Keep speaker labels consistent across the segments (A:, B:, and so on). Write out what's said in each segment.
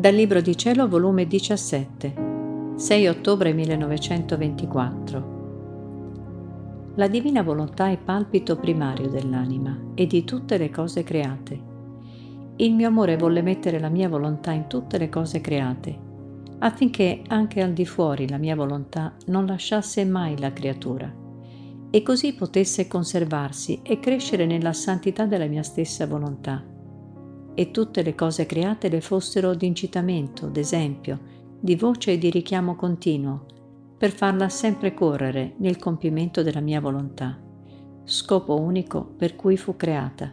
A: Dal Libro di Cielo, volume 17, 6 ottobre 1924. La divina volontà è palpito primario dell'anima e di tutte le cose create. Il mio amore volle mettere la mia volontà in tutte le cose create, affinché anche al di fuori la mia volontà non lasciasse mai la creatura, e così potesse conservarsi e crescere nella santità della mia stessa volontà e tutte le cose create le fossero d'incitamento, d'esempio, di voce e di richiamo continuo, per farla sempre correre nel compimento della mia volontà, scopo unico per cui fu creata.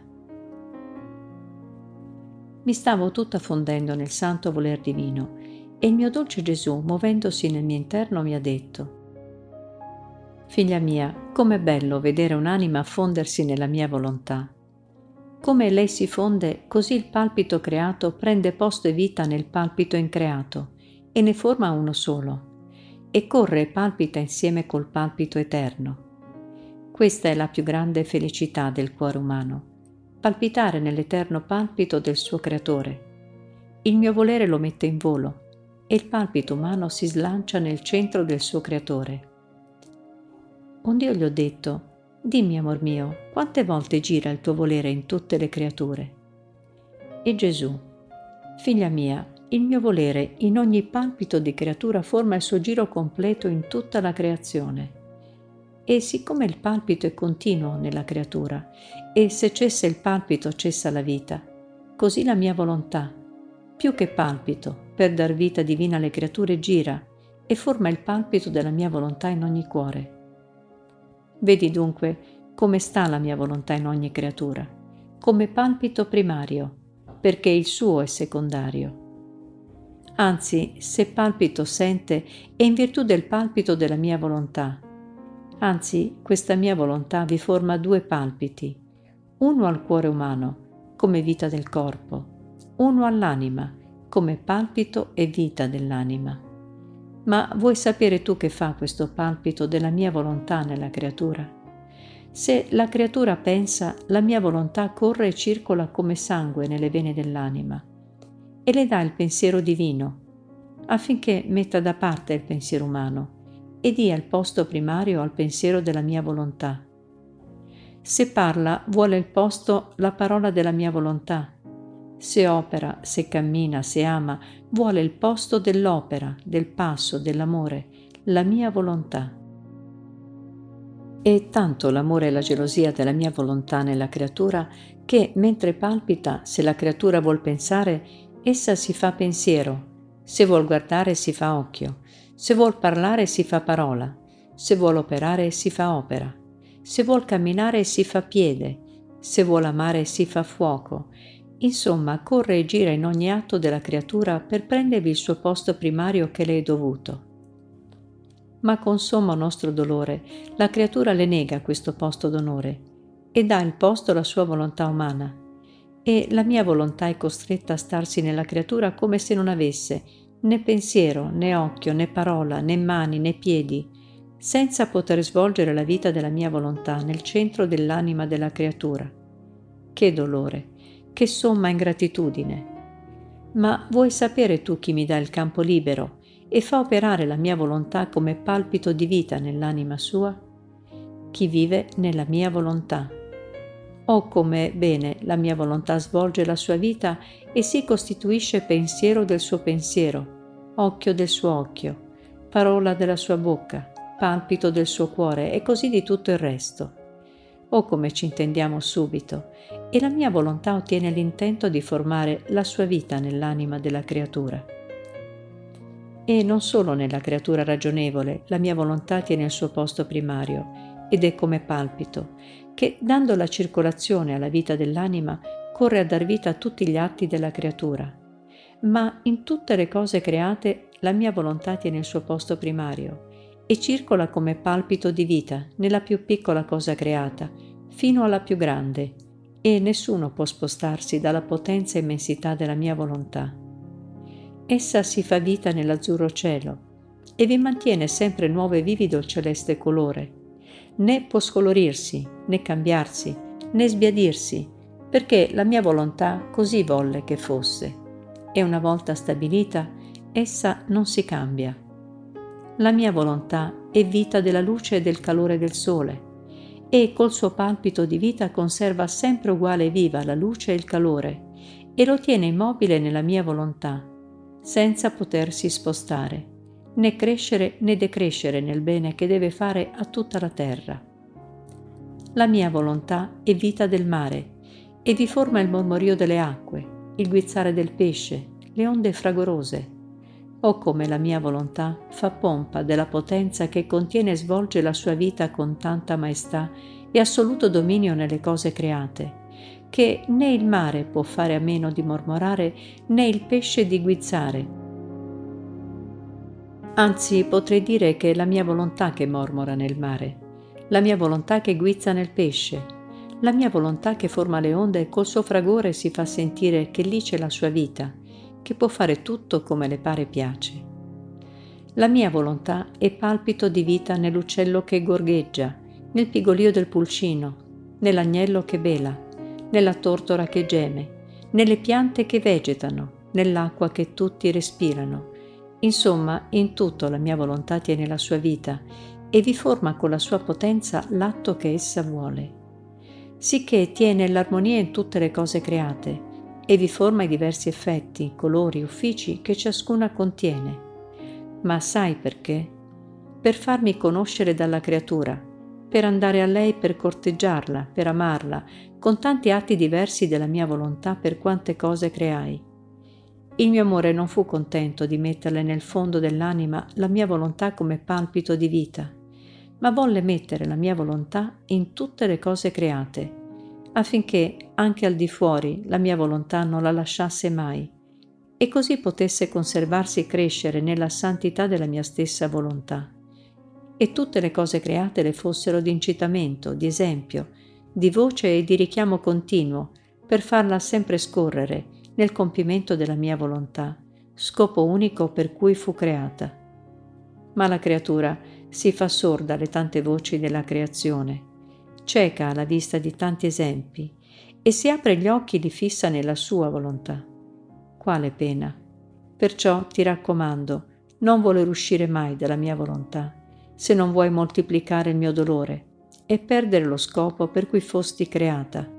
A: Mi stavo tutta fondendo nel santo voler divino e il mio dolce Gesù, muovendosi nel mio interno, mi ha detto, Figlia mia, com'è bello vedere un'anima fondersi nella mia volontà come lei si fonde, così il palpito creato prende posto e vita nel palpito increato e ne forma uno solo, e corre e palpita insieme col palpito eterno. Questa è la più grande felicità del cuore umano, palpitare nell'eterno palpito del suo creatore. Il mio volere lo mette in volo e il palpito umano si slancia nel centro del suo creatore. Un io gli ho detto, Dimmi, amor mio, quante volte gira il tuo volere in tutte le creature? E Gesù, figlia mia, il mio volere in ogni palpito di creatura forma il suo giro completo in tutta la creazione. E siccome il palpito è continuo nella creatura, e se cessa il palpito cessa la vita, così la mia volontà, più che palpito, per dar vita divina alle creature, gira e forma il palpito della mia volontà in ogni cuore Vedi dunque come sta la mia volontà in ogni creatura, come palpito primario, perché il suo è secondario. Anzi, se palpito sente, è in virtù del palpito della mia volontà. Anzi, questa mia volontà vi forma due palpiti, uno al cuore umano, come vita del corpo, uno all'anima, come palpito e vita dell'anima. Ma vuoi sapere tu che fa questo palpito della mia volontà nella creatura? Se la creatura pensa, la mia volontà corre e circola come sangue nelle vene dell'anima e le dà il pensiero divino, affinché metta da parte il pensiero umano e dia il posto primario al pensiero della mia volontà. Se parla, vuole il posto la parola della mia volontà se opera, se cammina, se ama, vuole il posto dell'opera, del passo, dell'amore, la mia volontà. E tanto l'amore e la gelosia della mia volontà nella creatura che, mentre palpita, se la creatura vuol pensare, essa si fa pensiero, se vuol guardare si fa occhio, se vuol parlare si fa parola, se vuol operare si fa opera, se vuol camminare si fa piede, se vuol amare si fa fuoco, Insomma, corre e gira in ogni atto della creatura per prendervi il suo posto primario che le è dovuto. Ma con sommo nostro dolore, la creatura le nega questo posto d'onore e dà il posto alla sua volontà umana. E la mia volontà è costretta a starsi nella creatura come se non avesse né pensiero, né occhio, né parola, né mani, né piedi, senza poter svolgere la vita della mia volontà nel centro dell'anima della creatura. Che dolore! Che somma ingratitudine! Ma vuoi sapere tu chi mi dà il campo libero e fa operare la mia volontà come palpito di vita nell'anima sua? Chi vive nella mia volontà. Oh come bene la mia volontà svolge la sua vita e si costituisce pensiero del suo pensiero, occhio del suo occhio, parola della sua bocca, palpito del suo cuore e così di tutto il resto o come ci intendiamo subito, e la mia volontà ottiene l'intento di formare la sua vita nell'anima della creatura. E non solo nella creatura ragionevole, la mia volontà tiene il suo posto primario, ed è come palpito, che dando la circolazione alla vita dell'anima corre a dar vita a tutti gli atti della creatura. Ma in tutte le cose create la mia volontà tiene il suo posto primario e circola come palpito di vita nella più piccola cosa creata, fino alla più grande, e nessuno può spostarsi dalla potenza e immensità della mia volontà. Essa si fa vita nell'azzurro cielo e vi mantiene sempre nuovo e vivido il celeste colore. Né può scolorirsi, né cambiarsi, né sbiadirsi, perché la mia volontà così volle che fosse. e una volta stabilita, essa non si cambia. La mia volontà è vita della luce e del calore del sole e col suo palpito di vita conserva sempre uguale viva la luce e il calore e lo tiene immobile nella mia volontà, senza potersi spostare, né crescere né decrescere nel bene che deve fare a tutta la terra. La mia volontà è vita del mare e vi forma il mormorio delle acque, il guizzare del pesce, le onde fragorose. O come la mia volontà fa pompa della potenza che contiene e svolge la sua vita con tanta maestà e assoluto dominio nelle cose create, che né il mare può fare a meno di mormorare né il pesce di guizzare. Anzi, potrei dire che è la mia volontà che mormora nel mare, la mia volontà che guizza nel pesce, la mia volontà che forma le onde e col suo fragore si fa sentire che lì c'è la sua vita, che può fare tutto come le pare piace. La mia volontà è palpito di vita nell'uccello che gorgheggia, nel pigolio del pulcino, nell'agnello che vela, nella tortora che geme, nelle piante che vegetano, nell'acqua che tutti respirano. Insomma, in tutto la mia volontà tiene la sua vita e vi forma con la sua potenza l'atto che essa vuole sicché tiene l'armonia in tutte le cose create e vi forma i diversi effetti, colori, uffici che ciascuna contiene. Ma sai perché? Per farmi conoscere dalla creatura, per andare a lei per corteggiarla, per amarla, con tanti atti diversi della mia volontà per quante cose creai. Il mio amore non fu contento di metterle nel fondo dell'anima la mia volontà come palpito di vita, ma volle mettere la mia volontà in tutte le cose create, affinché anche al di fuori la mia volontà non la lasciasse mai, e così potesse conservarsi e crescere nella santità della mia stessa volontà. E tutte le cose create le fossero di incitamento, di esempio, di voce e di richiamo continuo, per farla sempre scorrere nel compimento della mia volontà, scopo unico per cui fu creata. Ma la creatura si fa sorda alle tante voci della creazione, cieca alla vista di tanti esempi e si apre gli occhi li fissa nella sua volontà. Quale pena! Perciò ti raccomando, non voler uscire mai dalla mia volontà, se non vuoi moltiplicare il mio dolore e perdere lo scopo per cui fosti creata